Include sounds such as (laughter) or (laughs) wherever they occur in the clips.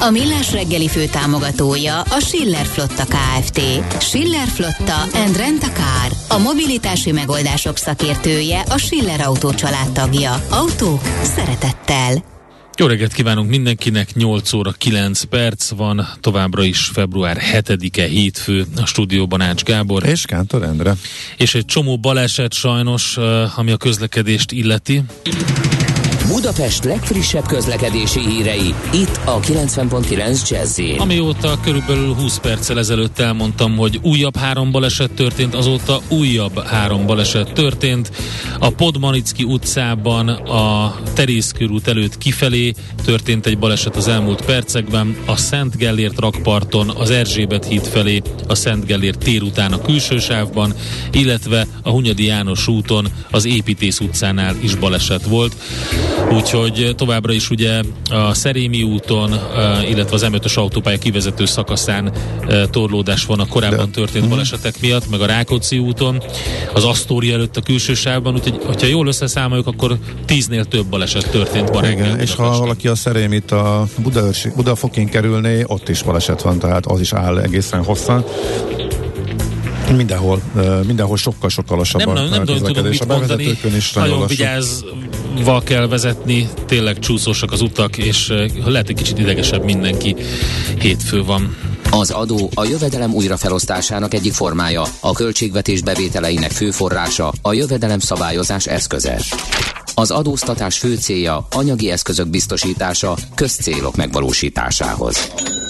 A Millás reggeli fő támogatója a Schiller Flotta KFT. Schiller Flotta and Rent a Car. A mobilitási megoldások szakértője a Schiller Autó tagja. Autók szeretettel. Jó reggelt kívánunk mindenkinek, 8 óra 9 perc van, továbbra is február 7-e hétfő a stúdióban Ács Gábor. És Kántor Endre. És egy csomó baleset sajnos, ami a közlekedést illeti. Budapest legfrissebb közlekedési hírei, itt a 90.9 jazz Amióta körülbelül 20 perccel ezelőtt elmondtam, hogy újabb három baleset történt, azóta újabb három baleset történt. A Podmanicki utcában a Terész körút előtt kifelé történt egy baleset az elmúlt percekben, a Szent Gellért rakparton, az Erzsébet híd felé, a Szent Gellért tér után a külső sávban, illetve a Hunyadi János úton, az Építész utcánál is baleset volt úgyhogy továbbra is ugye a Szerémi úton, illetve az M5-ös autópálya kivezető szakaszán torlódás van a korábban történt mhm. balesetek miatt, meg a Rákóczi úton, az Asztóri előtt a külső sávban, úgyhogy ha jól összeszámoljuk, akkor tíznél több baleset történt ma Igen, és ha valaki a Szerémit a Budaörsi, Budafokén kerülné, ott is baleset van, tehát az is áll egészen hosszan. Mindenhol, mindenhol sokkal-sokkal lassabb nem, a nem, nem tudom, mit a mondani. is nagyon vigyázva kell vezetni, tényleg csúszósak az utak, és lehet egy kicsit idegesebb mindenki. Hétfő van. Az adó a jövedelem újrafelosztásának egyik formája, a költségvetés bevételeinek fő forrása, a jövedelem szabályozás eszköze. Az adóztatás fő célja anyagi eszközök biztosítása közcélok megvalósításához.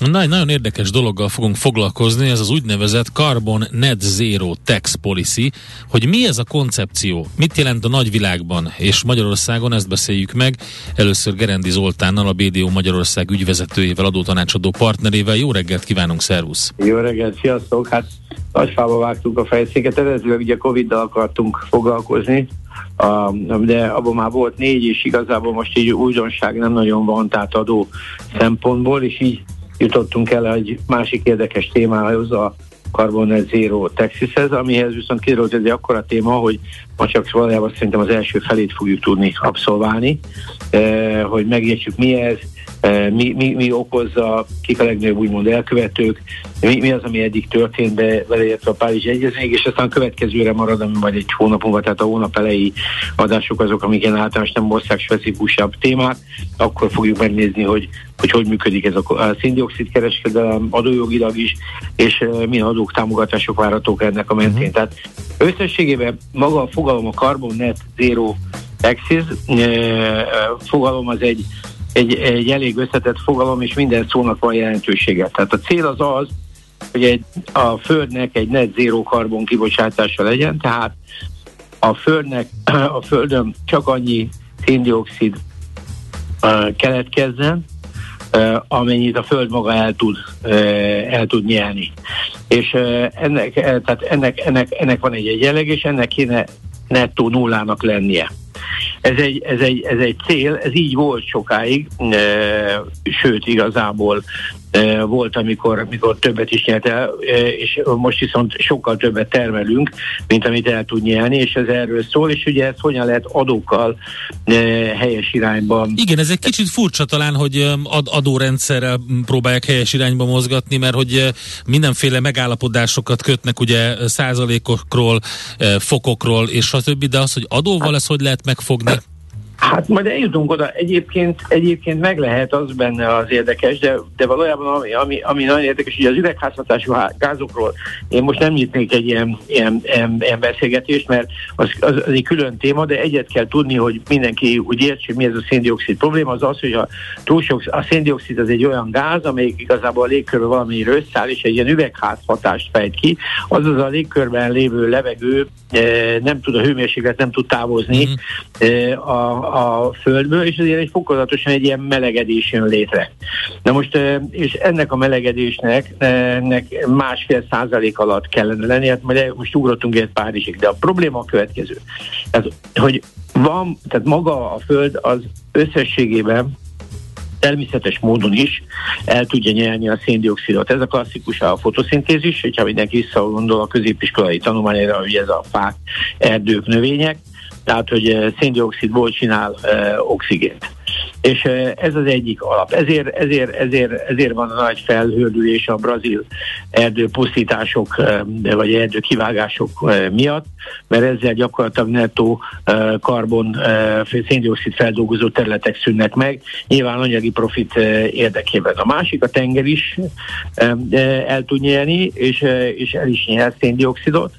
Na, nagyon érdekes dologgal fogunk foglalkozni, ez az úgynevezett Carbon Net Zero Tax Policy, hogy mi ez a koncepció, mit jelent a nagyvilágban, és Magyarországon ezt beszéljük meg. Először Gerendi Zoltánnal, a BDO Magyarország ügyvezetőjével, adótanácsadó partnerével. Jó reggelt kívánunk, szervusz! Jó reggelt, sziasztok! Hát nagyfába vágtuk a fejszéket, eredetileg ugye Covid-dal akartunk foglalkozni, de abban már volt négy, és igazából most így újdonság nem nagyon van, tehát adó szempontból, és így jutottunk el egy másik érdekes témához, a Carbon Zero Texashez, amihez viszont kiderült, ez egy akkora téma, hogy ma csak valójában szerintem az első felét fogjuk tudni abszolválni, eh, hogy megértsük mi ez, eh, mi, mi, mi okozza, kik a legnagyobb úgymond elkövetők, mi, mi az, ami eddig történt be, beleértve a Párizsi Egyezmény, és aztán a következőre marad, ami majd egy hónap múlva, tehát a hónap elejé adások azok, amik ilyen általános nem ország specifikusabb témák, akkor fogjuk megnézni, hogy hogy hogy működik ez a, szindioxid kereskedelem adójogilag is, és milyen adók, támogatások várhatók ennek a mentén. Uh-huh. Tehát összességében maga a fogalom a Carbon Net Zero Axis fogalom az egy, egy, egy elég összetett fogalom, és minden szónak van jelentősége. Tehát a cél az az, hogy egy, a Földnek egy net zero karbon kibocsátása legyen, tehát a Földnek, (clears throat) a Földön csak annyi széndiokszid keletkezzen, amennyit a Föld maga el tud, el tud nyelni. És ennek, tehát ennek, ennek, ennek van egy egyenleg, és ennek kéne nettó nullának lennie. Ez egy, ez, egy, ez egy cél, ez így volt sokáig, e, sőt igazából volt, amikor, amikor többet is nyert el, e, és most viszont sokkal többet termelünk, mint amit el tud nyerni, és ez erről szól, és ugye ezt hogyan lehet adókkal e, helyes irányba. Igen, ez egy kicsit furcsa talán, hogy ad, adórendszerrel próbálják helyes irányba mozgatni, mert hogy mindenféle megállapodásokat kötnek ugye százalékokról, fokokról és stb., de az, hogy adóval ezt hogy lehet megfogni? Hát majd eljutunk oda. Egyébként, egyébként meg lehet az benne az érdekes, de, de valójában ami, ami, ami nagyon érdekes, hogy az üvegházhatású gázokról én most nem nyitnék egy ilyen, ilyen, ilyen, ilyen beszélgetést, mert az, az, az egy külön téma, de egyet kell tudni, hogy mindenki úgy értse, hogy mi ez a széndiokszid probléma, az az, hogy a, túl sok, a széndiokszid az egy olyan gáz, amelyik igazából a légkörben valami összeáll, és egy ilyen üvegházhatást fejt ki, azaz a légkörben lévő levegő e, nem tud a hőmérséklet, nem tud távozni mm. a, a földből, és ezért egy fokozatosan egy ilyen melegedés jön létre. Na most, és ennek a melegedésnek ennek másfél százalék alatt kellene lenni, hát majd most ugrottunk egy Párizsig, de a probléma a következő. Tehát, hogy van, tehát maga a Föld az összességében természetes módon is el tudja nyerni a széndiokszidot. Ez a klasszikus a fotoszintézis, hogyha mindenki visszagondol a középiskolai tanulmányra, hogy ez a fák, erdők, növények, tehát hogy széndiokszidból csinál uh, oxigént és ez az egyik alap. Ezért, ezért, ezért, ezért van a nagy felhőrdülés a brazil erdőpusztítások vagy erdőkivágások miatt, mert ezzel gyakorlatilag nettó karbon széndiokszid feldolgozó területek szűnnek meg, nyilván anyagi profit érdekében. A másik, a tenger is el tud nyerni, és, és el is nyer széndiokszidot,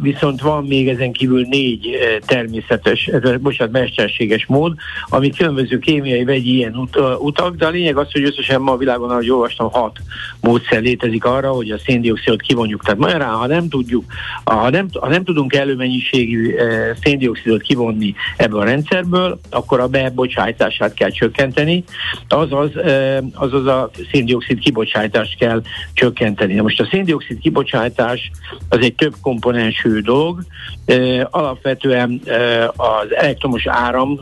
viszont van még ezen kívül négy természetes, bocsánat, mesterséges mód, ami különböző kémiai, vegyi ilyen ut- utak, de a lényeg az, hogy összesen ma a világon, ahogy olvastam, hat módszer létezik arra, hogy a széndiokszidot kivonjuk. Tehát magyarán, ha nem tudjuk, ha nem, ha nem tudunk előmennyiségű széndiokszidot kivonni ebből a rendszerből, akkor a bebocsájtását kell csökkenteni, azaz, azaz a széndiokszid kibocsátást kell csökkenteni. Na most a széndiokszid kibocsátás az egy több komponensű dolog. Alapvetően az elektromos áram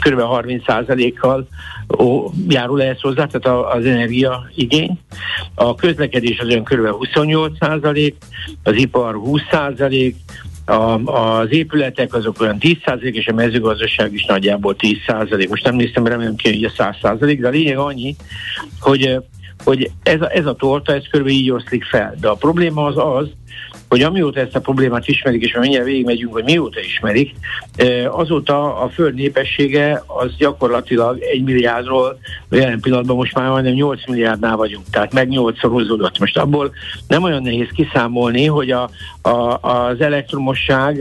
kb. 30%-kal járul ehhez hozzá, tehát az energia igény. A közlekedés az ön kb. 28%, az ipar 20%, a, az épületek azok olyan 10% és a mezőgazdaság is nagyjából 10%. Most nem néztem, remélem ki, hogy a 100%, de a lényeg annyi, hogy hogy ez a, ez a torta, ez körülbelül így oszlik fel. De a probléma az az, hogy amióta ezt a problémát ismerik, és mindjárt végigmegyünk, hogy mióta ismerik, azóta a föld népessége az gyakorlatilag egy milliárdról, jelen pillanatban most már majdnem 8 milliárdnál vagyunk, tehát meg 8-szorozódott. Most abból nem olyan nehéz kiszámolni, hogy a, a, az elektromosság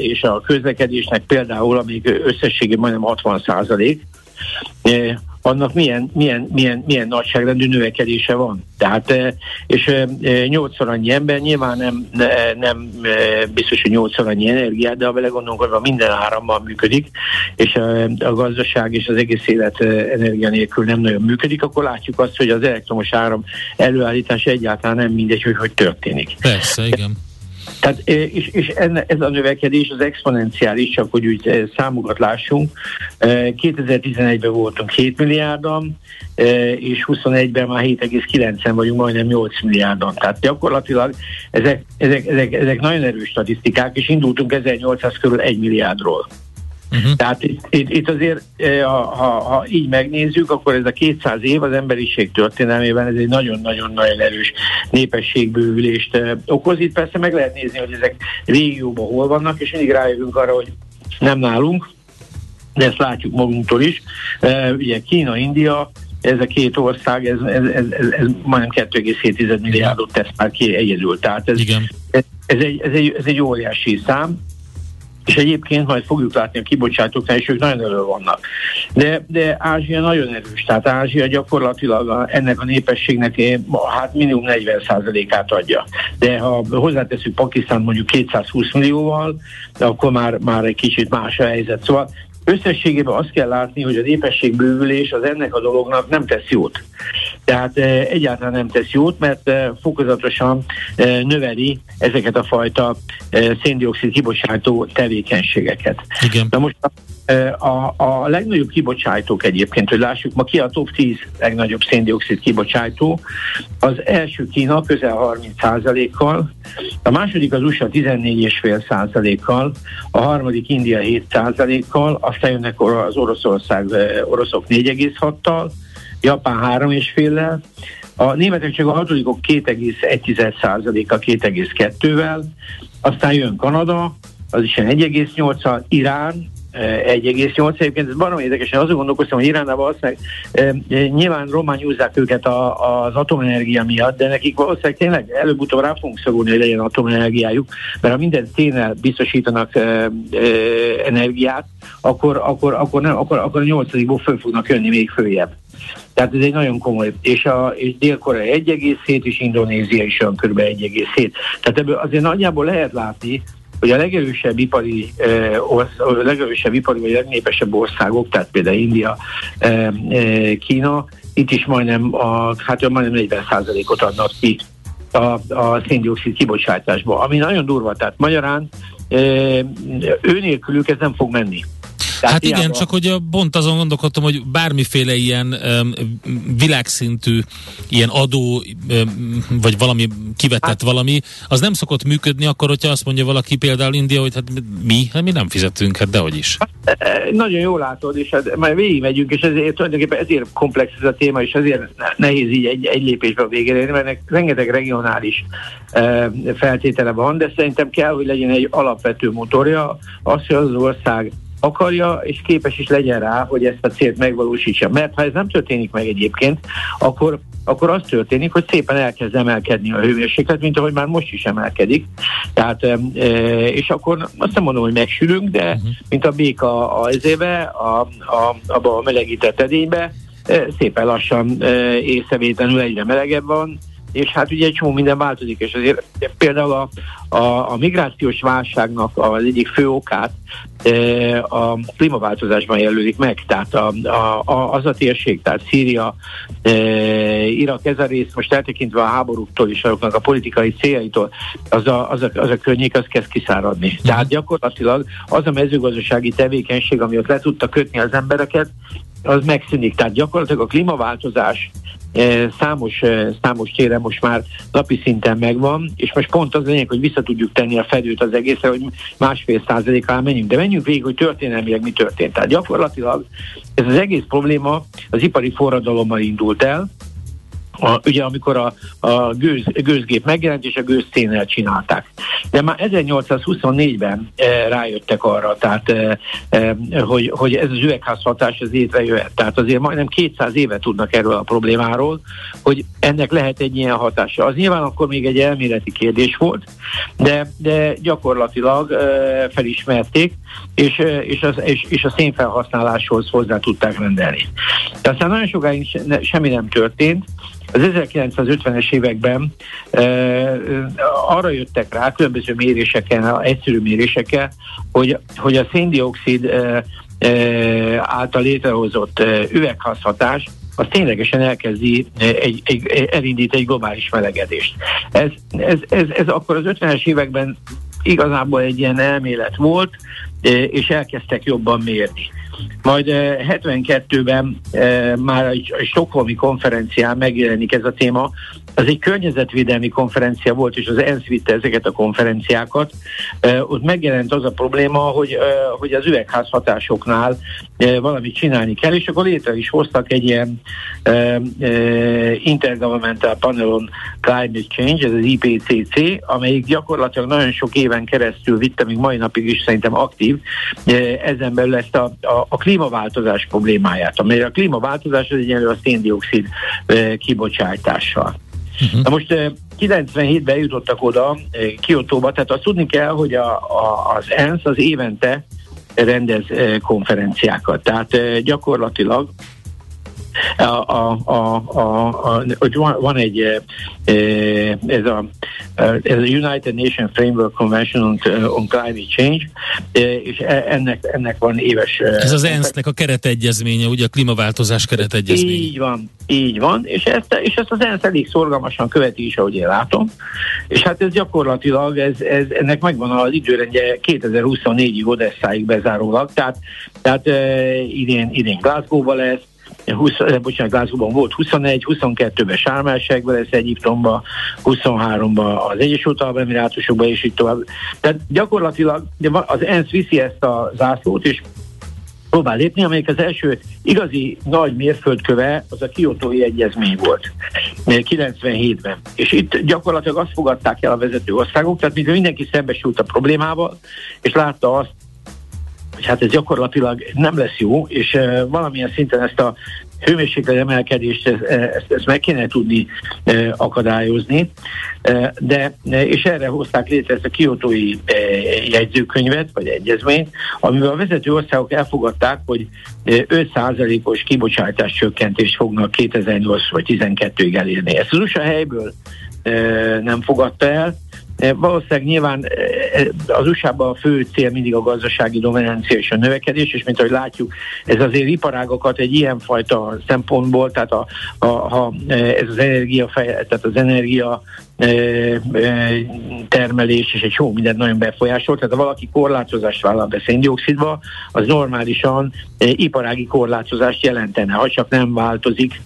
és a közlekedésnek például, amíg összességében majdnem 60 százalék, annak milyen, milyen, milyen, milyen nagyságrendű növekedése van. Tehát, eh, és eh, nyolcszor annyi ember, nyilván nem, nem eh, biztos, hogy nyolcszor annyi energiát, de ha vele gondolunk, hogy minden árammal működik, és a gazdaság és az egész élet energia nélkül nem nagyon működik, akkor látjuk azt, hogy az elektromos áram előállítása egyáltalán nem mindegy, hogy hogy történik. Persze, igen. Tehát, és, és ez a növekedés az exponenciális, csak hogy úgy számokat lássunk. 2011-ben voltunk 7 milliárdan, és 21-ben már 7,9 vagyunk, majdnem 8 milliárdan. Tehát gyakorlatilag ezek, ezek, ezek, ezek nagyon erős statisztikák, és indultunk 1800 körül 1 milliárdról. Uh-huh. Tehát itt, itt, itt azért, eh, ha, ha, ha így megnézzük, akkor ez a 200 év az emberiség történelmében ez egy nagyon-nagyon-nagyon erős népességbővülést eh, okoz. Itt persze meg lehet nézni, hogy ezek régióban hol vannak, és mindig rájövünk arra, hogy nem nálunk, de ezt látjuk magunktól is. E, ugye Kína, India, ez a két ország, ez, ez, ez, ez, ez majdnem 2,7 milliárdot tesz már ki egyedül. Tehát ez, Igen. ez, ez, egy, ez, egy, ez egy óriási szám és egyébként majd fogjuk látni a kibocsátóknál, és ők nagyon elő vannak. De, de Ázsia nagyon erős, tehát Ázsia gyakorlatilag a, ennek a népességnek hát minimum 40%-át adja. De ha hozzáteszünk Pakisztán mondjuk 220 millióval, akkor már, már egy kicsit más a helyzet. Szóval Összességében azt kell látni, hogy a népességbővülés az ennek a dolognak nem tesz jót. Tehát e, egyáltalán nem tesz jót, mert e, fokozatosan e, növeli ezeket a fajta széndiokszid kibocsátó tevékenységeket. Igen. Na most a, a legnagyobb kibocsátók egyébként, hogy lássuk ma ki a top 10 legnagyobb széndiokszid kibocsátó, az első Kína közel 30%-kal, a második az USA 14,5%-kal, a harmadik India 7%-kal, aztán jönnek az Oroszország, oroszok 4,6-tal, Japán 3,5-lel, a németek csak a hatodikok 2,1%-a 2,2-vel, aztán jön Kanada, az is 1,8, Irán 1,8. Egyébként ez barom érdekesen azon gondolkoztam, hogy Iránnál valószínűleg e, nyilván rományúzzák őket a, az atomenergia miatt, de nekik valószínűleg tényleg előbb-utóbb rá fogunk szorulni, hogy legyen atomenergiájuk, mert ha minden tényleg biztosítanak e, e, energiát, akkor, akkor, akkor, nem, akkor, akkor a nyolcadikból föl fognak jönni még följebb. Tehát ez egy nagyon komoly, és, a, és Dél-Korea 1,7, és Indonézia is olyan kb. 1,7. Tehát ebből azért nagyjából lehet látni, hogy a legerősebb ipari, eh, orsz, a legerősebb ipari vagy legnépesebb országok, tehát például India, eh, eh, Kína, itt is majdnem, a, hát majdnem 40%-ot adnak ki a, a széndiokszid kibocsátásba, ami nagyon durva, tehát magyarán ő nélkülük ez nem fog menni. Tehát hát igen, csak hogy pont azon gondolkodtam, hogy bármiféle ilyen um, világszintű ilyen adó, um, vagy valami kivetett hát, valami, az nem szokott működni akkor, hogyha azt mondja valaki például India, hogy hát mi, hát mi nem fizetünk, hát dehogy is. Hát, e, e, nagyon jól látod, és hát majd végigmegyünk, és ezért tulajdonképpen ezért komplex ez a téma, és ezért nehéz így egy, egy lépésbe a végére érni, mert rengeteg regionális e, feltétele van, de szerintem kell, hogy legyen egy alapvető motorja, az, hogy az ország akarja, és képes is legyen rá, hogy ezt a célt megvalósítsa. Mert ha ez nem történik meg egyébként, akkor, akkor az történik, hogy szépen elkezd emelkedni a hőmérséklet, mint ahogy már most is emelkedik. Tehát, e, és akkor azt nem mondom, hogy megsülünk, de uh-huh. mint a béka az éve, a, a, abba a melegített edénybe, e, szépen lassan e, észrevétlenül egyre melegebb van, és hát ugye egy csomó minden változik, és azért például a, a, a migrációs válságnak az egyik fő okát e, a klímaváltozásban jelölik meg, tehát a, a, a, az a térség, tehát Szíria, e, Irak, ez a rész, most eltekintve a háborúktól és azoknak a politikai céljaitól, az a, az a, az a környék, az kezd kiszáradni. Tehát gyakorlatilag az a mezőgazdasági tevékenység, ami ott le tudta kötni az embereket, az megszűnik. Tehát gyakorlatilag a klímaváltozás számos, számos téren most már napi szinten megvan, és most pont az lényeg, hogy vissza tudjuk tenni a fedőt az egészre, hogy másfél százalékán menjünk, de menjünk végig, hogy történelmileg mi történt. Tehát gyakorlatilag ez az egész probléma az ipari forradalommal indult el, a, ugye amikor a, a gőz, gőzgép megjelent, és a gőzszénnel csinálták. De már 1824-ben e, rájöttek arra, tehát, e, e, hogy, hogy ez az üvegházhatás az létrejöhet. Tehát azért majdnem 200 éve tudnak erről a problémáról, hogy ennek lehet egy ilyen hatása. Az nyilván akkor még egy elméleti kérdés volt, de, de gyakorlatilag e, felismerték, és, és, az, és, és a szénfelhasználáshoz hozzá tudták rendelni. De aztán nagyon sokáig semmi nem történt, az 1950-es években e, arra jöttek rá különböző méréseken, egyszerű mérésekkel, hogy, hogy a széndiokszid e, e, által létrehozott üvegházhatás az ténylegesen elkezdi egy, egy, elindít egy globális melegedést. Ez, ez, ez, ez akkor az 50-es években igazából egy ilyen elmélet volt, és elkezdtek jobban mérni. Majd 72-ben eh, eh, már egy, Stockholmi konferencián megjelenik ez a téma. Az egy környezetvédelmi konferencia volt, és az ENSZ vitte ezeket a konferenciákat. Eh, ott megjelent az a probléma, hogy, hogy az üvegházhatásoknál valamit csinálni kell, és akkor létre is hoztak egy ilyen Intergovernmental Panel on Climate Change, ez az IPCC, amelyik gyakorlatilag nagyon sok éven keresztül vitte, még mai napig is szerintem aktív, ezen belül ezt a, a a klímaváltozás problémáját, amely a klímaváltozás az egyenlő a széndiokszid kibocsátással. Uh-huh. Na most 97-ben jutottak oda Kiotóba, tehát azt tudni kell, hogy a, a, az ENSZ az évente rendez konferenciákat. Tehát gyakorlatilag a, a, a, a, a, hogy van, van egy ez a, ez a United Nations Framework Convention on, on Climate Change, és e, ennek, ennek van éves... Ez az ENSZ-nek a keretegyezménye, ugye a klímaváltozás keretegyezménye. Így van, így van, és ezt, és ezt az ENSZ elég szorgalmasan követi is, ahogy én látom, és hát ez gyakorlatilag, ez, ez, ennek megvan az időrendje 2024-ig Odesszáig bezárólag, tehát, tehát idén, idén Glasgow-ba lesz, 20, eh, bocsánat, Glasgow-ban volt 21, 22-ben Sármálságban lesz Egyiptomban, 23-ban az Egyesült Arab Emirátusokban, és így tovább. Tehát gyakorlatilag az ENSZ viszi ezt a zászlót, és próbál lépni, amelyik az első igazi nagy mérföldköve az a kiotói egyezmény volt 97-ben. És itt gyakorlatilag azt fogadták el a vezető országok, tehát mindenki szembesült a problémával, és látta azt, hogy hát ez gyakorlatilag nem lesz jó, és uh, valamilyen szinten ezt a hőmérséklet emelkedést, ezt, ezt, ezt meg kéne tudni e, akadályozni, e, de, és erre hozták létre ezt a kiotói e, jegyzőkönyvet, vagy egyezményt, amivel a vezető országok elfogadták, hogy 5%-os kibocsátás csökkentést fognak 2008 vagy 2012-ig elérni. Ezt az USA helyből e, nem fogadta el, Eh, valószínűleg nyilván eh, az USA-ban a fő cél mindig a gazdasági dominancia és a növekedés, és mint ahogy látjuk, ez azért iparágokat egy ilyenfajta szempontból, tehát a, a, ha eh, ez az energia, tehát az energia termelés és egy csomó mindent nagyon befolyásol. Tehát ha valaki korlátozást vállal be széndiokszidba, az normálisan iparági korlátozást jelentene, ha csak nem változik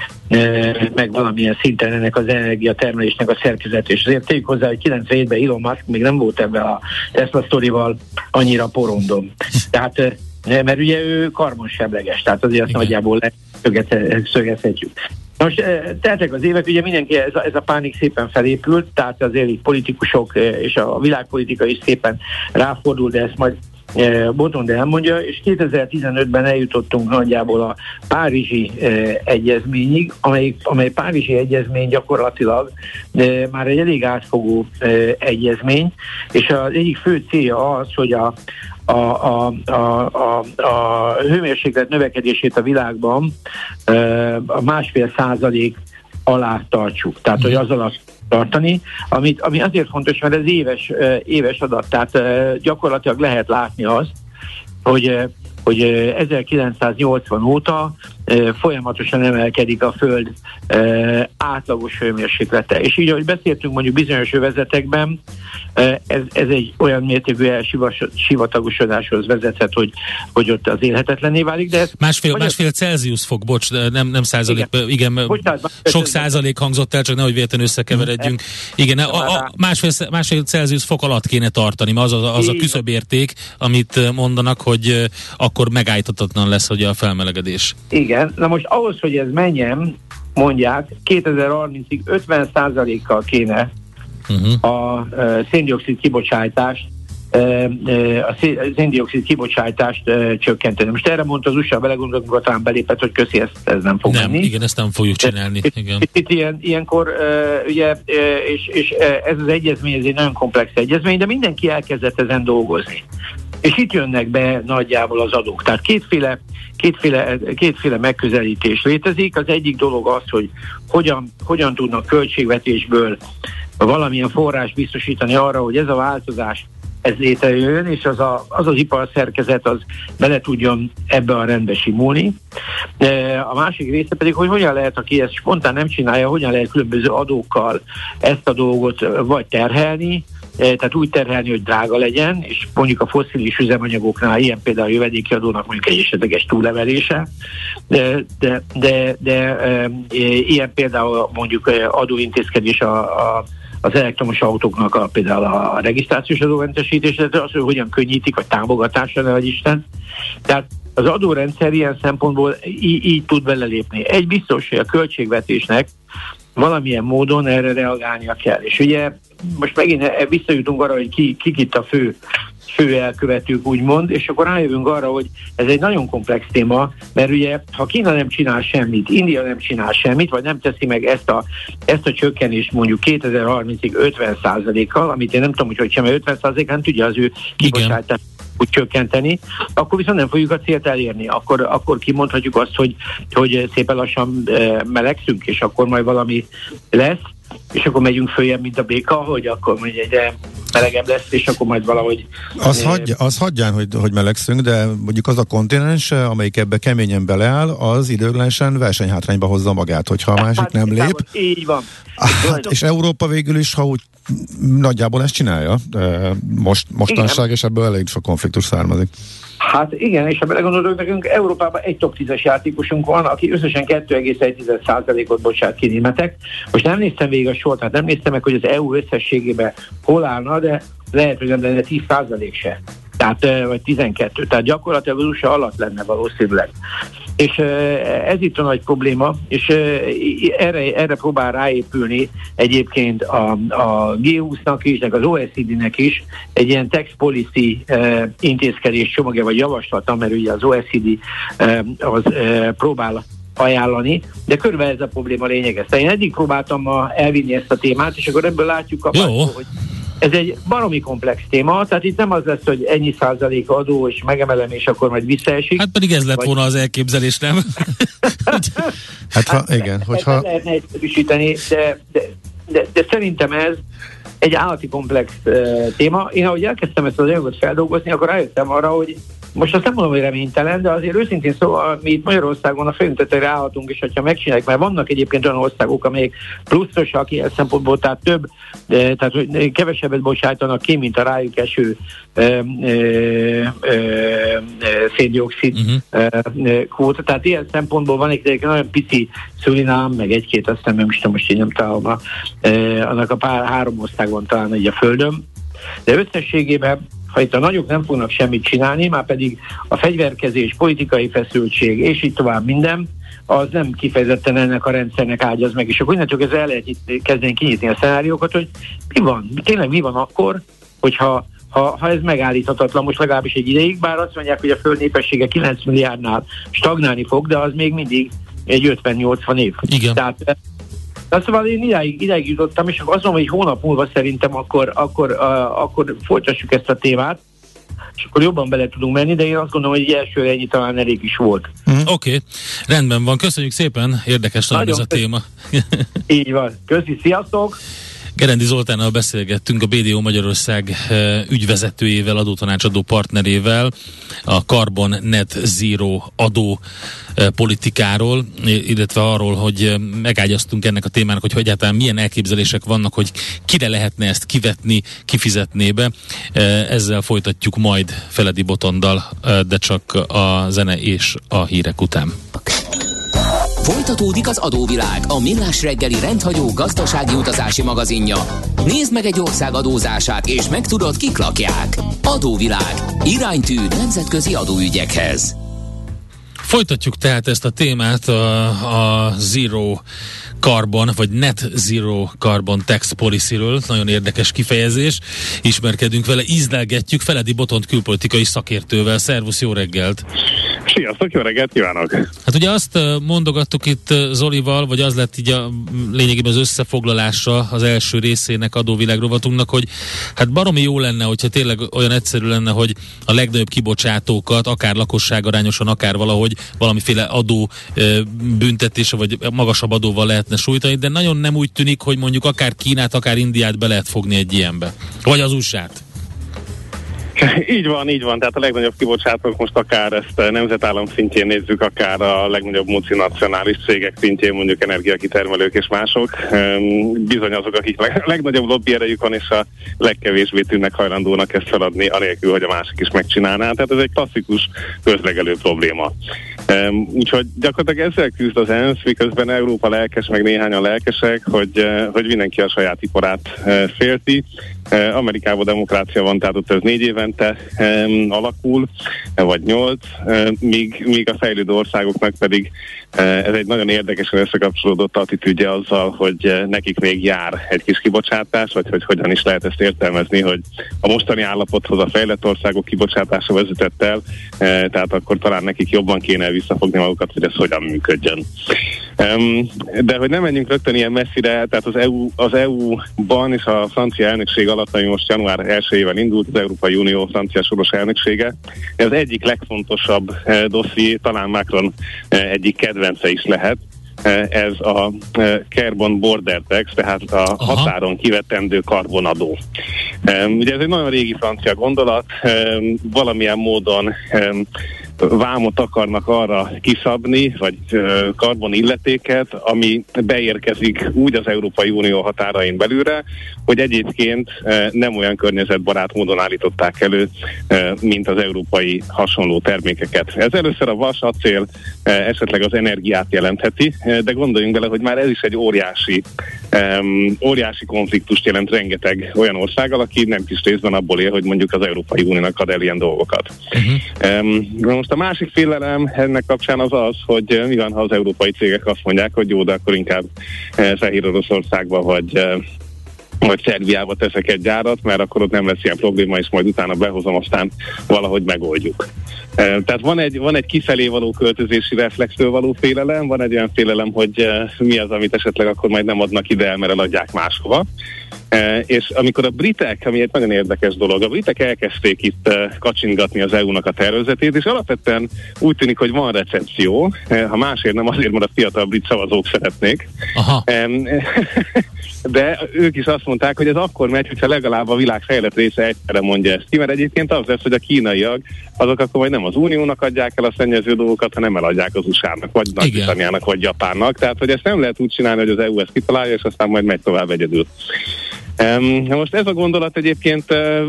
meg valamilyen szinten ennek az energiatermelésnek a szerkezet. És azért tegyük hozzá, hogy 97-ben Elon Musk még nem volt ebben a Tesla sztorival annyira porondom. Tehát mert ugye ő karbonsemleges, tehát azért azt nagyjából szögezhetjük. Most teltek az évek, ugye mindenki, ez a, ez a pánik szépen felépült, tehát azért így politikusok és a világpolitika is szépen ráfordul, de ezt majd Botond elmondja, és 2015-ben eljutottunk nagyjából a Párizsi egyezményig, amely, amely Párizsi egyezmény gyakorlatilag már egy elég átfogó egyezmény, és az egyik fő célja az, hogy a, a, a, a, a, a hőmérséklet növekedését a világban a másfél százalék alá tartsuk. Tehát, hogy az alatt tartani, amit, ami azért fontos, mert ez éves, éves adat, tehát gyakorlatilag lehet látni azt, hogy hogy 1980 óta folyamatosan emelkedik a Föld átlagos hőmérséklete. És így, ahogy beszéltünk mondjuk bizonyos övezetekben, ez, ez egy olyan mértékű elsivatagosodáshoz vezethet, hogy, hogy ott az élhetetlené válik. De ez, másfél, másfél Celsius fok, bocs, nem, nem százalék, igen, igen Bocsánat, sok százalék hangzott el, csak nehogy véletlenül összekeveredjünk. Igen, a, a másfél, másfél Celsius fok alatt kéne tartani, az az, az a küszöbérték, amit mondanak, hogy akkor megállíthatatlan lesz hogy a felmelegedés. Igen, na most ahhoz, hogy ez menjen, mondják, 2030-ig 50%-kal kéne uh-huh. a széndiokszid kibocsátást a széndiokszid kibocsátást csökkenteni. Most erre mondta az USA, belegondolok, amikor talán belépett, hogy köszi, ezt ez nem fog nem, menni. Igen, ezt nem fogjuk csinálni. Igen. Itt, itt ilyen, ilyenkor, ugye, és, és ez az egyezmény, ez egy nagyon komplex egyezmény, de mindenki elkezdett ezen dolgozni. És itt jönnek be nagyjából az adók. Tehát kétféle, kétféle, kétféle megközelítés létezik. Az egyik dolog az, hogy hogyan, hogyan tudnak költségvetésből valamilyen forrás biztosítani arra, hogy ez a változás ez létrejön, és az, a, az az iparszerkezet az bele tudjon ebbe a rendbe simulni. A másik része pedig, hogy hogyan lehet, aki ezt spontán nem csinálja, hogyan lehet különböző adókkal ezt a dolgot vagy terhelni, tehát úgy terhelni, hogy drága legyen, és mondjuk a foszilis üzemanyagoknál ilyen például a jövedéki adónak mondjuk egy esetleges túlevelése, de, de, de, de ilyen például mondjuk adóintézkedés a, a az elektromos autóknak a, például a regisztrációs adómentesítése, az, hogy hogyan könnyítik, vagy támogatásra, ne Isten. Tehát az adórendszer ilyen szempontból így, így tud belelépni. Egy biztos, hogy a költségvetésnek valamilyen módon erre reagálnia kell. És ugye most megint visszajutunk arra, hogy ki, kik itt a fő, fő elkövetők, úgymond, és akkor rájövünk arra, hogy ez egy nagyon komplex téma, mert ugye, ha Kína nem csinál semmit, India nem csinál semmit, vagy nem teszi meg ezt a, ezt a csökkenést mondjuk 2030-ig 50 kal amit én nem tudom, hogy hogy sem 50% nem tudja az ő kibocsátást úgy csökkenteni, akkor viszont nem fogjuk a célt elérni. Akkor, akkor kimondhatjuk azt, hogy, hogy szépen lassan e, melegszünk, és akkor majd valami lesz, és akkor megyünk följebb, mint a béka, hogy akkor mondjuk egyre melegebb lesz, és akkor majd valahogy... Az, hagyja, az hagyján, hogy, hogy melegszünk, de mondjuk az a kontinens, amelyik ebbe keményen beleáll, az időglenesen versenyhátrányba hozza magát, hogyha a másik hát, nem lép. Így van. Hát, és Európa végül is, ha úgy nagyjából ezt csinálja, most, mostanság, és ebből elég sok konfliktus származik. Hát igen, és ha belegondolok, nekünk Európában egy top 10-es játékosunk van, aki összesen 2,1%-ot bocsát ki németek. Most nem néztem végig a sort, hát nem néztem meg, hogy az EU összességében hol állna, de lehet, hogy nem lenne 10% se. tehát, vagy 12, tehát gyakorlatilag az USA alatt lenne valószínűleg. És ez itt a nagy probléma, és erre, erre próbál ráépülni egyébként a, a G20-nak is, meg az OECD-nek is egy ilyen tax policy intézkedés csomagja, vagy javaslat, mert ugye az OECD az próbál ajánlani, de körülbelül ez a probléma lényeges. Én eddig próbáltam elvinni ezt a témát, és akkor ebből látjuk a hogy ez egy baromi komplex téma, tehát itt nem az lesz, hogy ennyi százalék adó, és megemelem, és akkor majd visszaesik. Hát pedig ez lett vagy... volna az elképzelés, nem? (laughs) hát ha, igen, hogyha... Nem lehetne egyszerűsíteni, de, de, de, de szerintem ez egy állati komplex téma. Én ahogy elkezdtem ezt az anyagot feldolgozni, akkor rájöttem arra, hogy most azt nem mondom, hogy reménytelen, de azért őszintén szóval mi itt Magyarországon a fejünk tetejére állhatunk, és ha megcsinálják, mert vannak egyébként olyan országok, amelyek pluszosak ilyen szempontból, tehát több, tehát hogy kevesebbet bocsájtanak ki, mint a rájuk eső széndiokszid uh-huh. kvóta. Tehát ilyen szempontból van egy nagyon pici Szurinám, meg egy-két, aztán nem is tudom, most így nem találom, annak a pár, három ország van talán egy a Földön. De összességében ha itt a nagyok nem fognak semmit csinálni, már pedig a fegyverkezés, politikai feszültség, és így tovább minden, az nem kifejezetten ennek a rendszernek ágyaz meg, és akkor innentől ez el lehet kezdeni kinyitni a szenáriókat, hogy mi van, tényleg mi van akkor, hogyha ha, ha ez megállíthatatlan most legalábbis egy ideig, bár azt mondják, hogy a föld népessége 9 milliárdnál stagnálni fog, de az még mindig egy 50-80 év. Igen. Tehát Na szóval én idáig, idáig jutottam, és akkor azt mondom, hogy hónap múlva szerintem akkor, akkor, uh, akkor folytassuk ezt a témát, és akkor jobban bele tudunk menni, de én azt gondolom, hogy elsőre ennyi talán elég is volt. Mm, Oké, okay. rendben van. Köszönjük szépen, érdekes nagyon ez a téma. Így van. Köszi, sziasztok! Gerendi Zoltánnal beszélgettünk a BDO Magyarország eh, ügyvezetőjével, adótanácsadó partnerével, a Carbon Net Zero adó eh, politikáról, illetve arról, hogy eh, megágyaztunk ennek a témának, hogy egyáltalán milyen elképzelések vannak, hogy kire lehetne ezt kivetni, kifizetné be. Ezzel folytatjuk majd Feledi Botondal, de csak a zene és a hírek után. Folytatódik az adóvilág, a millás reggeli rendhagyó gazdasági utazási magazinja. Nézd meg egy ország adózását, és megtudod, kik lakják. Adóvilág. Iránytű nemzetközi adóügyekhez. Folytatjuk tehát ezt a témát a, a Zero Carbon, vagy Net Zero Carbon Tax Policy-ről. Nagyon érdekes kifejezés. Ismerkedünk vele, ízlelgetjük Feledi Botont külpolitikai szakértővel. Szervusz, jó reggelt! Sziasztok, jó reggelt kívánok! Hát ugye azt mondogattuk itt Zolival, vagy az lett így a lényegében az összefoglalása az első részének adóvilág rovatunknak, hogy hát baromi jó lenne, hogyha tényleg olyan egyszerű lenne, hogy a legnagyobb kibocsátókat, akár lakosságarányosan, akár valahogy valamiféle adó büntetése, vagy magasabb adóval lehetne sújtani, de nagyon nem úgy tűnik, hogy mondjuk akár Kínát, akár Indiát be lehet fogni egy ilyenbe. Vagy az USA-t. (laughs) Így van, így van. Tehát a legnagyobb kibocsátók most akár ezt nemzetállam szintjén nézzük, akár a legnagyobb multinacionális cégek szintjén, mondjuk energiakitermelők és mások. Bizony azok, akik a legnagyobb lobby erejük van, és a legkevésbé tűnnek hajlandónak ezt feladni, anélkül, hogy a másik is megcsinálná. Tehát ez egy klasszikus közlegelő probléma. Úgyhogy gyakorlatilag ezzel küzd az ENSZ, miközben Európa lelkes, meg néhányan lelkesek, hogy, hogy mindenki a saját iparát félti. Amerikában demokrácia van, tehát ott ez négy évente alakul, vagy nyolc, míg, míg a fejlődő országoknak pedig ez egy nagyon érdekesen összekapcsolódott attitűdje azzal, hogy nekik még jár egy kis kibocsátás, vagy hogy hogyan is lehet ezt értelmezni, hogy a mostani állapothoz a fejlett országok kibocsátása vezetett el, tehát akkor talán nekik jobban kéne visszafogni magukat, hogy ez hogyan működjön. De hogy nem menjünk rögtön ilyen messzire, tehát az, EU, az EU-ban és a francia elnökség alatt, ami most január 1-ével indult, az Európai Unió francia soros elnöksége, ez az egyik legfontosabb dosszié, talán Macron egyik kedvence is lehet, ez a Carbon Border Tax, tehát a Aha. határon kivetendő karbonadó. Ugye ez egy nagyon régi francia gondolat, valamilyen módon vámot akarnak arra kiszabni, vagy karbon illetéket, ami beérkezik úgy az Európai Unió határain belülre, hogy egyébként nem olyan környezetbarát módon állították elő, mint az európai hasonló termékeket. Ez először a vas, acél, esetleg az energiát jelentheti, de gondoljunk bele, hogy már ez is egy óriási um, óriási konfliktust jelent rengeteg olyan országgal, aki nem kis részben abból él, hogy mondjuk az Európai Uniónak ad el ilyen dolgokat. Uh-huh. Um, most a másik félelem ennek kapcsán az az, hogy mi van, ha az európai cégek azt mondják, hogy jó, de akkor inkább uh, Fehér Oroszországba vagy vagy Szerbiába teszek egy gyárat, mert akkor ott nem lesz ilyen probléma, és majd utána behozom, aztán valahogy megoldjuk. Tehát van egy, van egy kifelé való költözési reflextől való félelem, van egy olyan félelem, hogy mi az, amit esetleg akkor majd nem adnak ide, mert eladják máshova. És amikor a britek, ami egy nagyon érdekes dolog, a britek elkezdték itt kacsingatni az EU-nak a tervezetét, és alapvetően úgy tűnik, hogy van recepció, ha másért nem azért, mert a fiatal brit szavazók szeretnék. Aha. (laughs) De ők is azt mondták, hogy ez akkor megy, hogyha legalább a világ fejlett része egyszerre mondja ezt ki, mert egyébként az lesz, hogy a kínaiak azok akkor majd nem az Uniónak adják el a szennyező dolgokat, hanem eladják az USA-nak, vagy Nagy-Britanniának, vagy Japánnak. Tehát, hogy ezt nem lehet úgy csinálni, hogy az EU ezt kitalálja, és aztán majd megy tovább egyedül. Most ez a gondolat egyébként uh,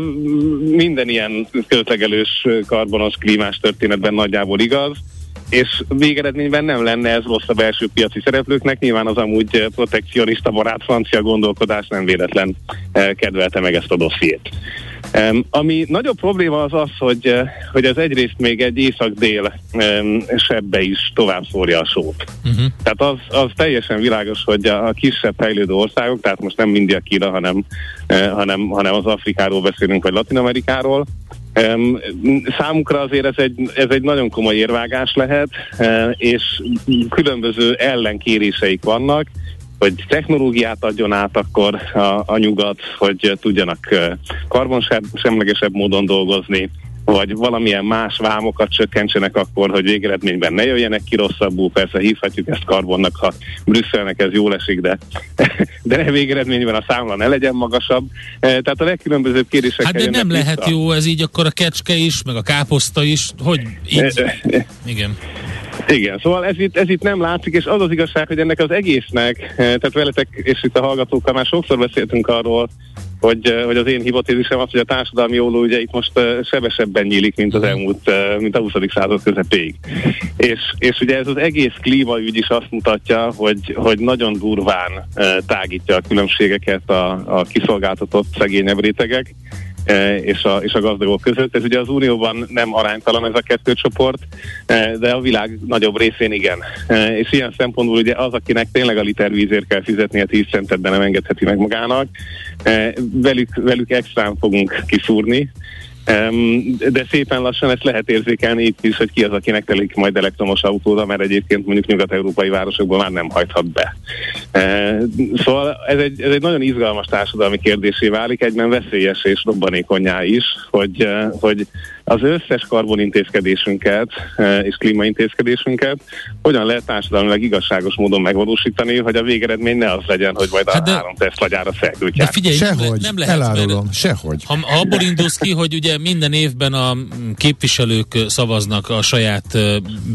minden ilyen közlegelős, karbonos, klímás történetben nagyjából igaz, és végeredményben nem lenne ez rossz a belső piaci szereplőknek, nyilván az amúgy protekcionista barát francia gondolkodás nem véletlen uh, kedvelte meg ezt a dossziét. Um, ami nagyobb probléma az az, hogy, uh, hogy ez egyrészt még egy észak-dél um, sebbe is tovább szórja a sót. Uh-huh. Tehát az, az teljesen világos, hogy a, a kisebb fejlődő országok, tehát most nem India, Kína, hanem, uh, hanem, hanem az Afrikáról beszélünk, vagy Latin Amerikáról, számukra azért ez egy, ez egy nagyon komoly érvágás lehet, uh, és különböző ellenkéréseik vannak, hogy technológiát adjon át akkor a, a nyugat, hogy tudjanak karbonsemlegesebb módon dolgozni, vagy valamilyen más vámokat csökkentsenek akkor, hogy végeredményben ne jöjjenek ki rosszabbul. Persze hívhatjuk ezt karbonnak, ha Brüsszelnek ez jól esik, de, (laughs) de ne végeredményben a számla ne legyen magasabb. Tehát a legkülönbözőbb kérdések. Hát de nem lehet vissza. jó ez így akkor a kecske is, meg a káposzta is, hogy így? Igen. Igen, szóval ez itt, ez itt nem látszik, és az az igazság, hogy ennek az egésznek, tehát veletek és itt a hallgatókkal már sokszor beszéltünk arról, hogy, hogy az én hipotézisem az, hogy a társadalmi jóló ugye itt most sebesebben nyílik, mint az elmúlt, mint a 20. század közepéig. És, és ugye ez az egész klímaügy is azt mutatja, hogy, hogy nagyon durván tágítja a különbségeket a, a kiszolgáltatott szegényebb rétegek, és a, és a gazdagok között. Ez ugye az Unióban nem aránytalan ez a kettő csoport, e, de a világ nagyobb részén igen. E, és ilyen szempontból ugye az, akinek tényleg a liter vízért kell fizetnie 10 centet, de nem engedheti meg magának, velük, velük extrán fogunk kiszúrni, de szépen lassan ezt lehet érzékelni itt is, hogy ki az, akinek telik majd elektromos autóra, mert egyébként mondjuk nyugat-európai városokban már nem hajthat be. Szóval ez egy, ez egy nagyon izgalmas társadalmi kérdésé válik, egyben veszélyes és robbanékonyá is, hogy, hogy az összes karbonintézkedésünket e, és klímaintézkedésünket hogyan lehet társadalmilag igazságos módon megvalósítani, hogy a végeredmény ne az legyen, hogy majd hát a de, három Tesla gyára felgyújtják. De figyelj, sehogy, nem, nem lehet, elárulom, mert, sehogy. Ha, ha abból indulsz ki, hogy ugye minden évben a képviselők szavaznak a saját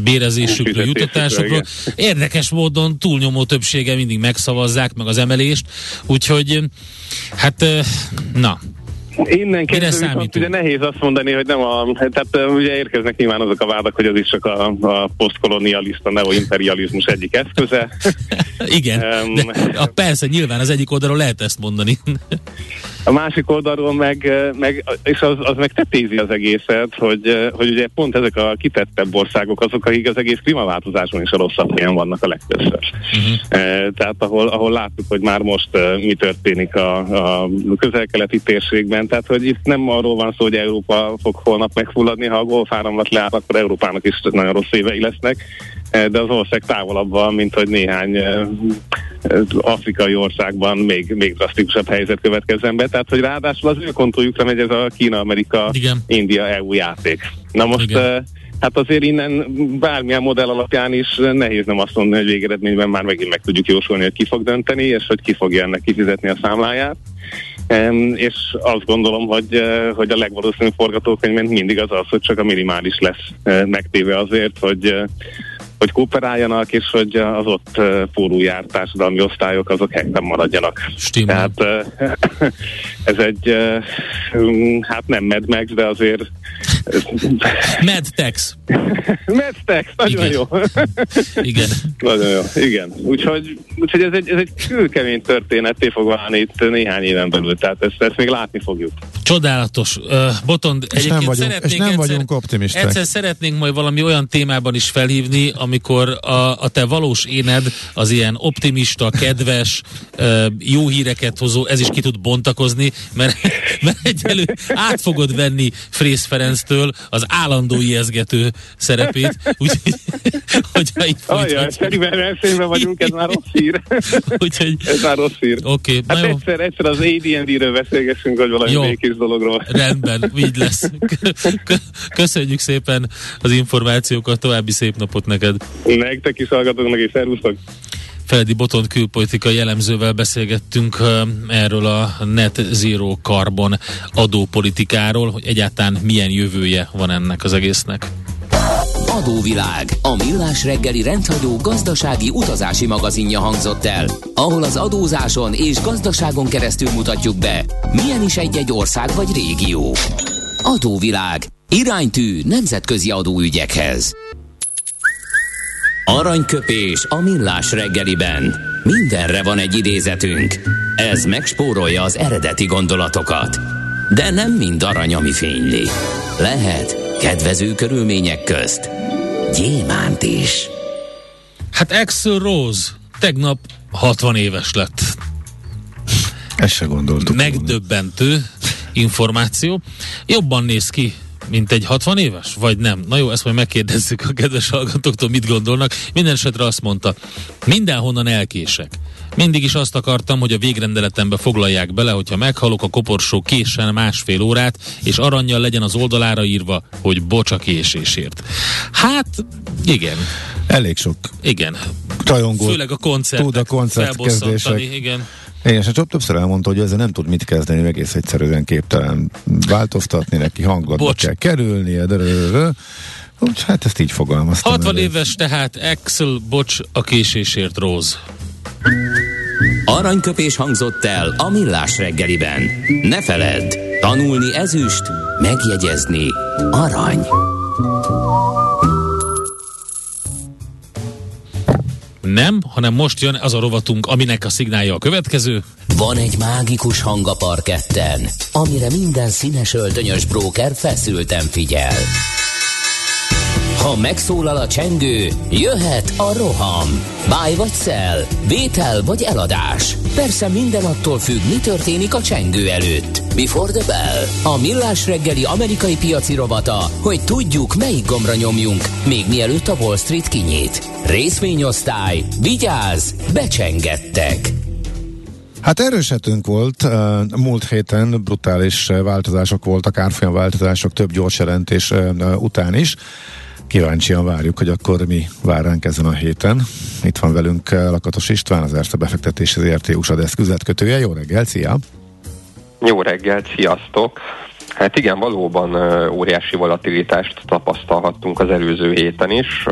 bérezésükről, jutatásokról, érdekes módon túlnyomó többsége mindig megszavazzák, meg az emelést, úgyhogy hát na, Innen kezdve ugye nehéz azt mondani, hogy nem a, tehát ugye érkeznek nyilván azok a vádak, hogy az is csak a, a posztkolonialista neoimperializmus egyik eszköze. (laughs) Igen, um, de, a, persze nyilván az egyik oldalról lehet ezt mondani. A másik oldalról meg, meg és az, az meg tetézi az egészet, hogy, hogy ugye pont ezek a kitettebb országok azok, akik az egész klímaváltozáson is a rosszabb helyen vannak a legtöbbször. Uh-huh. Tehát ahol, ahol láttuk, hogy már most mi történik a, a közel-keleti térségben, tehát hogy itt nem arról van szó, hogy Európa fog holnap megfulladni, ha a golfáramlat leáll, akkor Európának is nagyon rossz évei lesznek, de az ország távolabb van, mint hogy néhány afrikai országban még, még drasztikusabb helyzet következzen be, tehát hogy ráadásul az ő kontójukra megy ez a Kína-Amerika, India-EU játék. Na most Igen. Hát azért innen bármilyen modell alapján is nehéz nem azt mondani, hogy végeredményben már megint meg tudjuk jósolni, hogy ki fog dönteni, és hogy ki fogja ennek kifizetni a számláját. Um, és azt gondolom, hogy, uh, hogy a legvalószínűbb forgatókönyv mindig az az, hogy csak a minimális lesz uh, megtéve azért, hogy uh, hogy kooperáljanak, és hogy az ott fórújár társadalmi osztályok azok helyben maradjanak. Stimmel. Tehát (laughs) ez egy, hát nem Mad Max, de azért Medtex. (laughs) Medtex, nagyon Igen. jó. (laughs) Igen. nagyon jó, igen. Úgyhogy, úgyhogy ez egy, ez egy külkemény történetté fog válni itt néhány éven belül, tehát ezt, ezt még látni fogjuk. Csodálatos. Uh, Botond, És nem egyébként vagyunk- szeretnénk és nem egyszer, vagyunk optimisták. Egyszer szeretnénk majd valami olyan témában is felhívni, amikor a, a te valós éned az ilyen optimista, kedves, jó híreket hozó, ez is ki tud bontakozni, mert, mert egyelő át fogod venni Frész Ferenctől az állandó ijeszgető szerepét, úgyhogy hogyha így folytatjuk. szerintem versenyben vagyunk, ez már rossz hír. Úgyhogy ez már rossz hír. oké, okay, Hát jó. egyszer, egyszer az AD&D-ről beszélgessünk, vagy valami Jó. békés dologról. Rendben, így lesz. Kö- Köszönjük szépen az információkat, további szép napot neked. Nektek is hallgatóknak, és szervusztok! Feledi Botont külpolitikai jellemzővel beszélgettünk erről a net zero carbon adópolitikáról, hogy egyáltalán milyen jövője van ennek az egésznek. Adóvilág, a millás reggeli rendhagyó gazdasági utazási magazinja hangzott el, ahol az adózáson és gazdaságon keresztül mutatjuk be, milyen is egy-egy ország vagy régió. Adóvilág, iránytű nemzetközi adóügyekhez. Aranyköpés a millás reggeliben. Mindenre van egy idézetünk. Ez megspórolja az eredeti gondolatokat. De nem mind arany, ami fényli. Lehet kedvező körülmények közt gyémánt is. Hát Axel Rose tegnap 60 éves lett. Ezt se gondoltuk. volna. Megdöbbentő információ. Jobban néz ki, mint egy 60 éves? Vagy nem? Na jó, ezt majd megkérdezzük a kedves hallgatóktól, mit gondolnak. Minden esetre azt mondta, mindenhonnan elkések. Mindig is azt akartam, hogy a végrendeletembe foglalják bele, hogyha meghalok a koporsó késen másfél órát, és aranyjal legyen az oldalára írva, hogy bocs a késésért. Hát, igen, Elég sok igen. rajongó Főleg a koncert. tud a koncertkezdések. Igen. Igen, és csak többször elmondta, hogy ezzel nem tud mit kezdeni, egész egyszerűen képtelen változtatni, neki hangulatba Bocs. kell kerülnie, de, de, de, de. Úgy, hát ezt így fogalmaztam. 60 elő. éves tehát Axel Bocs a késésért Rose. Aranyköpés hangzott el a millás reggeliben. Ne feledd, tanulni ezüst, megjegyezni arany. Nem, hanem most jön az a rovatunk, aminek a szignálja a következő. Van egy mágikus hang a parketten, amire minden színes öltönyös bróker feszülten figyel. Ha megszólal a csengő, jöhet a roham. Báj vagy szel, vétel vagy eladás. Persze minden attól függ, mi történik a csengő előtt. Before the bell. A millás reggeli amerikai piaci rovata, hogy tudjuk, melyik gombra nyomjunk, még mielőtt a Wall Street kinyit. Részvényosztály, vigyáz, becsengettek. Hát erősetünk volt, múlt héten brutális változások voltak, árfolyam változások több gyors jelentés után is. Kíváncsian várjuk, hogy akkor mi vár ránk ezen a héten. Itt van velünk uh, Lakatos István, az Erste befektetés az ERT USA üzletkötője. Jó reggel, szia! Jó reggelt, sziasztok! Hát igen, valóban óriási volatilitást tapasztalhattunk az előző héten is.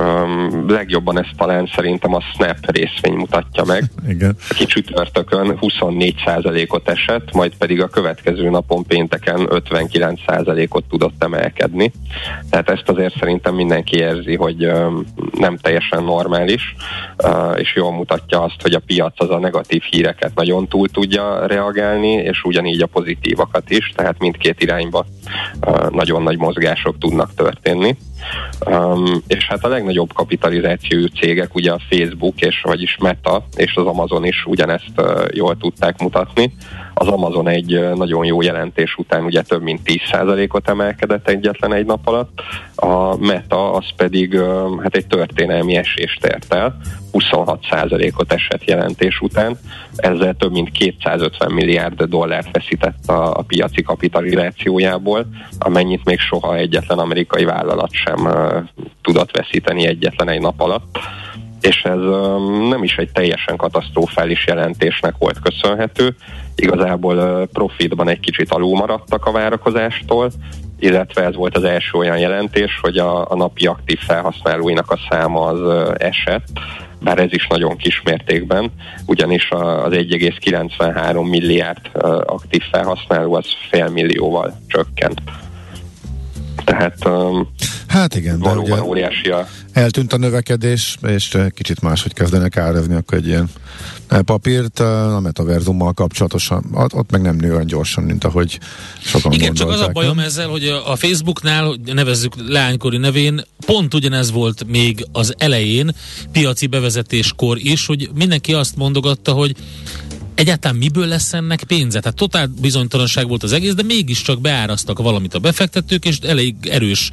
Legjobban ezt talán szerintem a Snap részvény mutatja meg. (laughs) Igen. Aki csütörtökön 24%-ot esett, majd pedig a következő napon pénteken 59%-ot tudott emelkedni. Tehát ezt azért szerintem mindenki érzi, hogy nem teljesen normális, és jól mutatja azt, hogy a piac az a negatív híreket nagyon túl tudja reagálni, és ugyanígy a pozitívakat is, tehát mindkét irányba ö, nagyon nagy mozgások tudnak történni. És hát a legnagyobb kapitalizációjú cégek, ugye a Facebook, és vagyis Meta, és az Amazon is ugyanezt uh, jól tudták mutatni. Az Amazon egy nagyon jó jelentés után ugye több mint 10%-ot emelkedett egyetlen egy nap alatt. A Meta az pedig hát egy történelmi esést ért el, 26%-ot esett jelentés után, ezzel több mint 250 milliárd dollárt veszített a, a piaci kapitalizációjából, amennyit még soha egyetlen amerikai vállalat sem uh, tudott veszíteni egyetlen egy nap alatt és ez nem is egy teljesen katasztrofális jelentésnek volt köszönhető. Igazából profitban egy kicsit alul maradtak a várakozástól, illetve ez volt az első olyan jelentés, hogy a, a napi aktív felhasználóinak a száma az esett, bár ez is nagyon kis mértékben, ugyanis az 1,93 milliárd aktív felhasználó az fél millióval csökkent. Tehát hát igen, de ugye óriási a... eltűnt a növekedés, és kicsit máshogy kezdenek árazni, akkor egy ilyen papírt a metaverzummal kapcsolatosan, ott meg nem nő olyan gyorsan, mint ahogy sokan Igen, csak az a bajom ezzel, hogy a Facebooknál, nevezzük leánykori nevén, pont ugyanez volt még az elején, piaci bevezetéskor is, hogy mindenki azt mondogatta, hogy egyáltalán miből lesz ennek pénze? Tehát totál bizonytalanság volt az egész, de mégiscsak beárasztak valamit a befektetők, és elég erős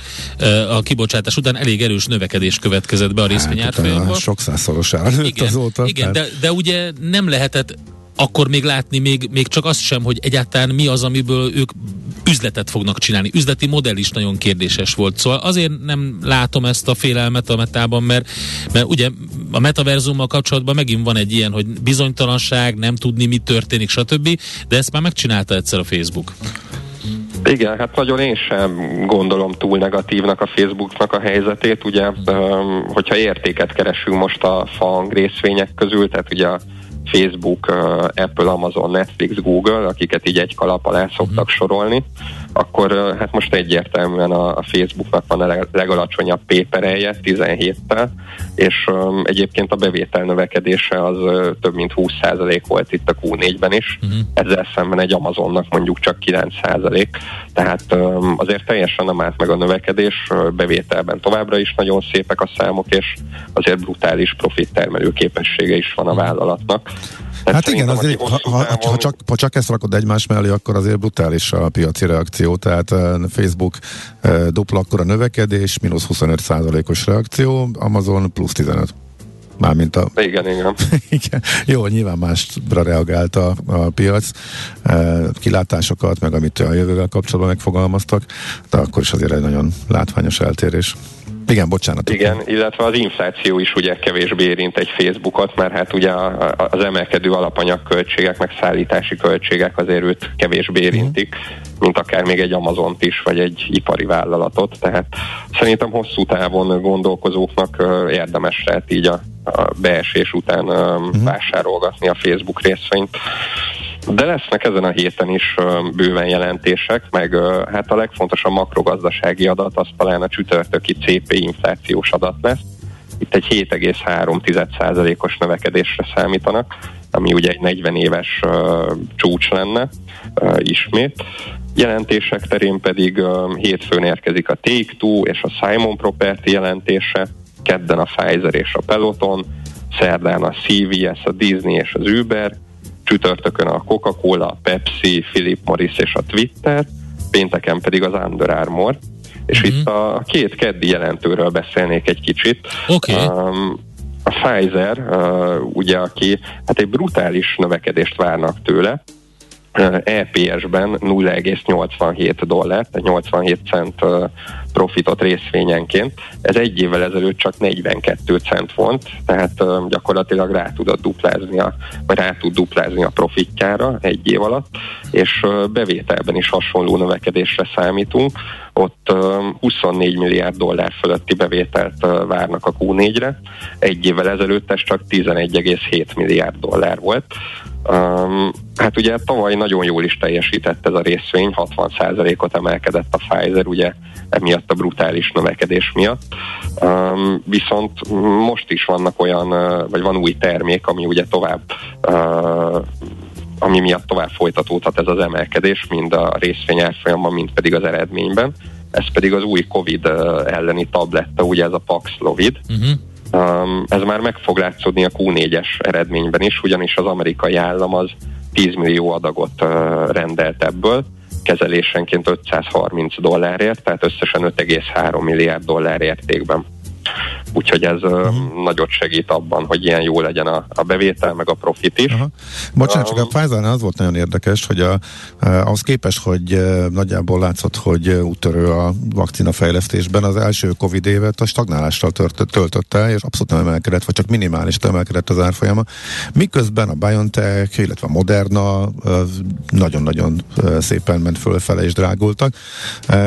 a kibocsátás után elég erős növekedés következett be a részvényárfolyamban. Hát, sok százszoros igen, azóta. Igen, de, de ugye nem lehetett akkor még látni még, még csak azt sem, hogy egyáltalán mi az, amiből ők üzletet fognak csinálni. Üzleti modell is nagyon kérdéses volt. Szóval azért nem látom ezt a félelmet a metában, mert, mert ugye a metaverzummal kapcsolatban megint van egy ilyen, hogy bizonytalanság, nem tudni, mi történik, stb. De ezt már megcsinálta egyszer a Facebook. Igen, hát nagyon én sem gondolom túl negatívnak a Facebooknak a helyzetét. Ugye, hogyha értéket keresünk most a FANG részvények közül, tehát ugye a Facebook, Apple, Amazon, Netflix, Google, akiket így egy kalap alá szoktak uh-huh. sorolni, akkor hát most egyértelműen a, Facebooknak van a legalacsonyabb pépereje 17-tel, és um, egyébként a bevétel növekedése az uh, több mint 20% volt itt a Q4-ben is, uh-huh. ezzel szemben egy Amazonnak mondjuk csak 9%, tehát um, azért teljesen nem állt meg a növekedés, bevételben továbbra is nagyon szépek a számok, és azért brutális profit termelő képessége is van a vállalatnak. Tehát hát igen, azért, ha, ha, ha, csak, ha csak ezt rakod egymás mellé, akkor azért brutális a piaci reakció, tehát uh, Facebook uh, dupla akkor a növekedés, mínusz 25 os reakció, Amazon plusz 15. Mármint a... (laughs) Igen, igen. (laughs) igen. Jó, nyilván másra reagált a, a piac, uh, kilátásokat, meg amit a jövővel kapcsolatban megfogalmaztak, de akkor is azért egy nagyon látványos eltérés. Igen, bocsánat. Igen, illetve az infláció is ugye kevésbé érint egy Facebookot, mert hát ugye az emelkedő alapanyagköltségek, meg szállítási költségek azért őt kevésbé mhm. érintik, mint akár még egy Amazont is, vagy egy ipari vállalatot. Tehát szerintem hosszú távon gondolkozóknak érdemes lehet így a, a beesés után uh-huh. vásárolgatni a Facebook részvényt. De lesznek ezen a héten is bőven jelentések, meg hát a legfontosabb makrogazdasági adat az talán a csütörtöki CP inflációs adat lesz. Itt egy 7,3%-os növekedésre számítanak, ami ugye egy 40 éves csúcs lenne ismét. Jelentések terén pedig hétfőn érkezik a Take-Two és a Simon Property jelentése, kedden a Pfizer és a Peloton, szerdán a CVS, a Disney és az Uber, csütörtökön a Coca-Cola, a Pepsi, Philip Morris és a Twitter, pénteken pedig az Under Armour. És mm-hmm. itt a két keddi jelentőről beszélnék egy kicsit. Okay. Um, a Pfizer, uh, ugye, aki hát egy brutális növekedést várnak tőle, EPS-ben 0,87 dollár, tehát 87 cent profitot részvényenként. Ez egy évvel ezelőtt csak 42 cent volt, tehát gyakorlatilag rá tudott duplázni a, vagy rá tud duplázni a profitjára egy év alatt, és bevételben is hasonló növekedésre számítunk. Ott 24 milliárd dollár fölötti bevételt várnak a Q4-re, egy évvel ezelőtt ez csak 11,7 milliárd dollár volt. Um, hát ugye tavaly nagyon jól is teljesített ez a részvény, 60%-ot emelkedett a Pfizer, ugye emiatt a brutális növekedés miatt. Um, viszont most is vannak olyan, vagy van új termék, ami ugye tovább uh, ami miatt tovább folytatódhat ez az emelkedés, mind a részvény árfolyamban, mind pedig az eredményben. Ez pedig az új COVID elleni tabletta, ugye ez a Paxlovid. Uh-huh Um, ez már meg fog látszódni a Q4-es eredményben is, ugyanis az amerikai állam az 10 millió adagot uh, rendelt ebből, kezelésenként 530 dollárért, tehát összesen 5,3 milliárd dollár értékben. Úgyhogy ez uh-huh. nagyot segít abban, hogy ilyen jó legyen a, a bevétel, meg a profit is. Aha. Bocsánat, um, csak a pfizer az volt nagyon érdekes, hogy a, az képes, hogy nagyjából látszott, hogy úttörő a vakcina fejlesztésben, az első Covid évet a stagnálással tört, töltötte, és abszolút nem emelkedett, vagy csak minimális emelkedett az árfolyama. Miközben a BioNTech, illetve a Moderna nagyon-nagyon szépen ment fölfele és drágultak.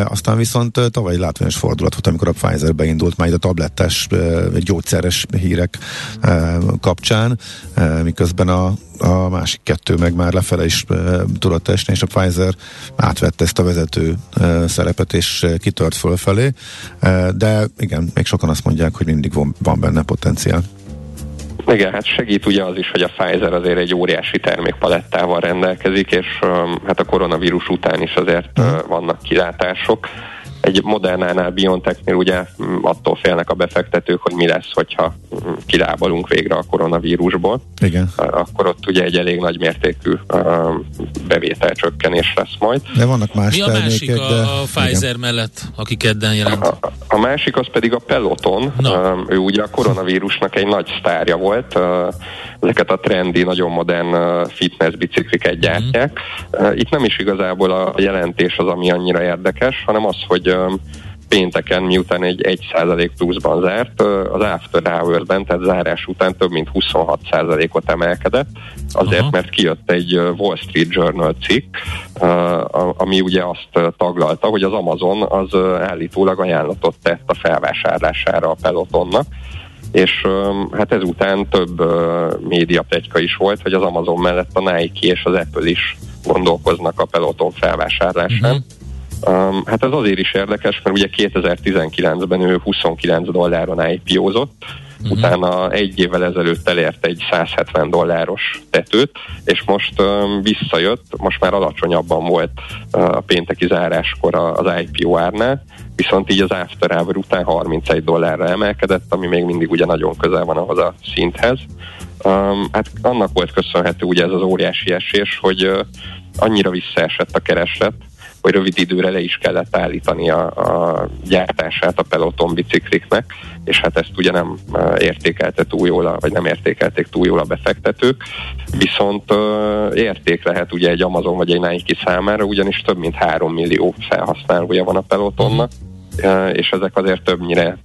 Aztán viszont tavaly látványos fordulat volt, amikor a Pfizer beindult már a tablettes gyógyszeres hírek kapcsán, miközben a, a másik kettő meg már lefele is tudott esni, és a Pfizer átvette ezt a vezető szerepet, és kitört fölfelé, de igen, még sokan azt mondják, hogy mindig van, van benne potenciál. Igen, hát segít ugye az is, hogy a Pfizer azért egy óriási termékpalettával rendelkezik, és hát a koronavírus után is azért uh, vannak kilátások egy Modernánál, Biontechnél ugye mm, attól félnek a befektetők, hogy mi lesz, hogyha mm, kilábalunk végre a koronavírusból. Igen. Akkor ott ugye egy elég nagy mértékű bevételcsökkenés lesz majd. De vannak más Mi a másik a, de... a Pfizer igen. mellett, aki kedden jelent? A, a másik az pedig a Peloton. No. Ő ugye a koronavírusnak egy nagy sztárja volt. Ezeket a trendi, nagyon modern fitness bicikliket gyártják. Mm. Itt nem is igazából a jelentés az, ami annyira érdekes, hanem az, hogy pénteken, miután egy 1% pluszban zárt, az After Hours-ben, tehát zárás után több mint 26%-ot emelkedett, azért, Aha. mert kijött egy Wall Street Journal cikk, ami ugye azt taglalta, hogy az Amazon az állítólag ajánlatot tett a felvásárlására a Pelotonnak, és hát ezután több média plegyka is volt, hogy az Amazon mellett a Nike és az Apple is gondolkoznak a Peloton felvásárlásán. Uh-huh. Um, hát ez azért is érdekes, mert ugye 2019-ben ő 29 dolláron IPO-zott, uh-huh. utána egy évvel ezelőtt elért egy 170 dolláros tetőt, és most um, visszajött, most már alacsonyabban volt uh, a pénteki záráskor az IPO árnál, viszont így az after hour után 31 dollárra emelkedett, ami még mindig ugye nagyon közel van ahhoz a szinthez. Um, hát annak volt köszönhető ugye ez az óriási esés, hogy uh, annyira visszaesett a kereslet, hogy rövid időre le is kellett állítani a, a gyártását a peloton bicikliknek, és hát ezt ugye nem értékelte túl jól, vagy nem értékelték túl jól a befektetők, viszont érték lehet ugye egy Amazon vagy egy Nike számára, ugyanis több mint 3 millió felhasználója van a pelotonnak, és ezek azért többnyire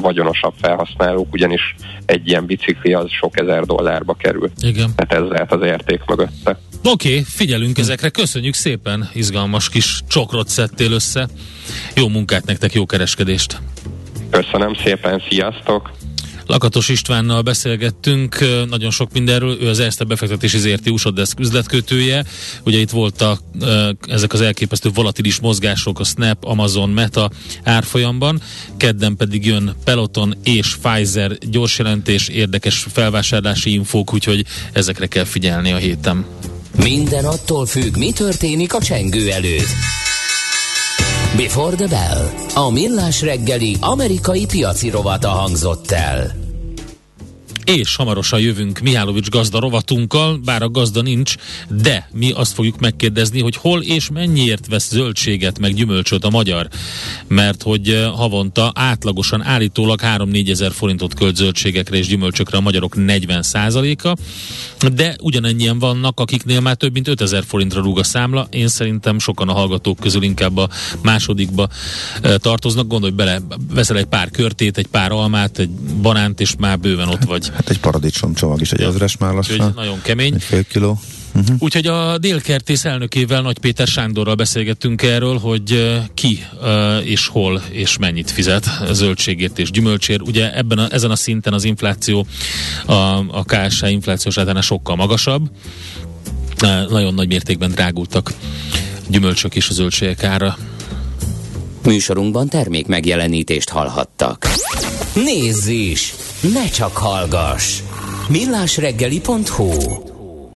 vagyonosabb felhasználók, ugyanis egy ilyen bicikli az sok ezer dollárba kerül. Igen. Tehát ez lehet az érték mögötte. Oké, okay, figyelünk ezekre, köszönjük szépen, izgalmas kis csokrot szedtél össze. Jó munkát nektek, jó kereskedést! Köszönöm szépen, sziasztok! Lakatos Istvánnal beszélgettünk nagyon sok mindenről, ő az Erste befektetési ZRT Usodesk üzletkötője. Ugye itt voltak ezek az elképesztő volatilis mozgások a Snap, Amazon, Meta árfolyamban, kedden pedig jön Peloton és Pfizer gyors jelentés, érdekes felvásárlási infók, úgyhogy ezekre kell figyelni a héten. Minden attól függ, mi történik a csengő előtt. Before the Bell. A millás reggeli amerikai piaci rovata hangzott el és hamarosan jövünk Mihálovics gazda rovatunkkal, bár a gazda nincs, de mi azt fogjuk megkérdezni, hogy hol és mennyiért vesz zöldséget meg gyümölcsöt a magyar, mert hogy eh, havonta átlagosan állítólag 3-4 ezer forintot költ zöldségekre és gyümölcsökre a magyarok 40 a de ugyanennyien vannak, akiknél már több mint 5000 forintra rúg a számla. Én szerintem sokan a hallgatók közül inkább a másodikba e, tartoznak. Gondolj bele, veszel egy pár körtét, egy pár almát, egy banánt, és már bőven ott vagy. Hát egy paradicsom csomag is, egy ja. ezres már lassan. Nagyon kemény. Egy fél kiló. Uh-huh. Úgyhogy a Délkertész elnökével, Nagy Péter Sándorral beszélgettünk erről, hogy ki és hol és mennyit fizet zöldségért és gyümölcsért. Ugye ebben a, ezen a szinten az infláció, a, a KSH inflációs általán sokkal magasabb. Nagyon nagy mértékben drágultak gyümölcsök és a zöldségek ára. Műsorunkban termék megjelenítést hallhattak. Nézz is! Ne csak hallgass! millásreggeli.hu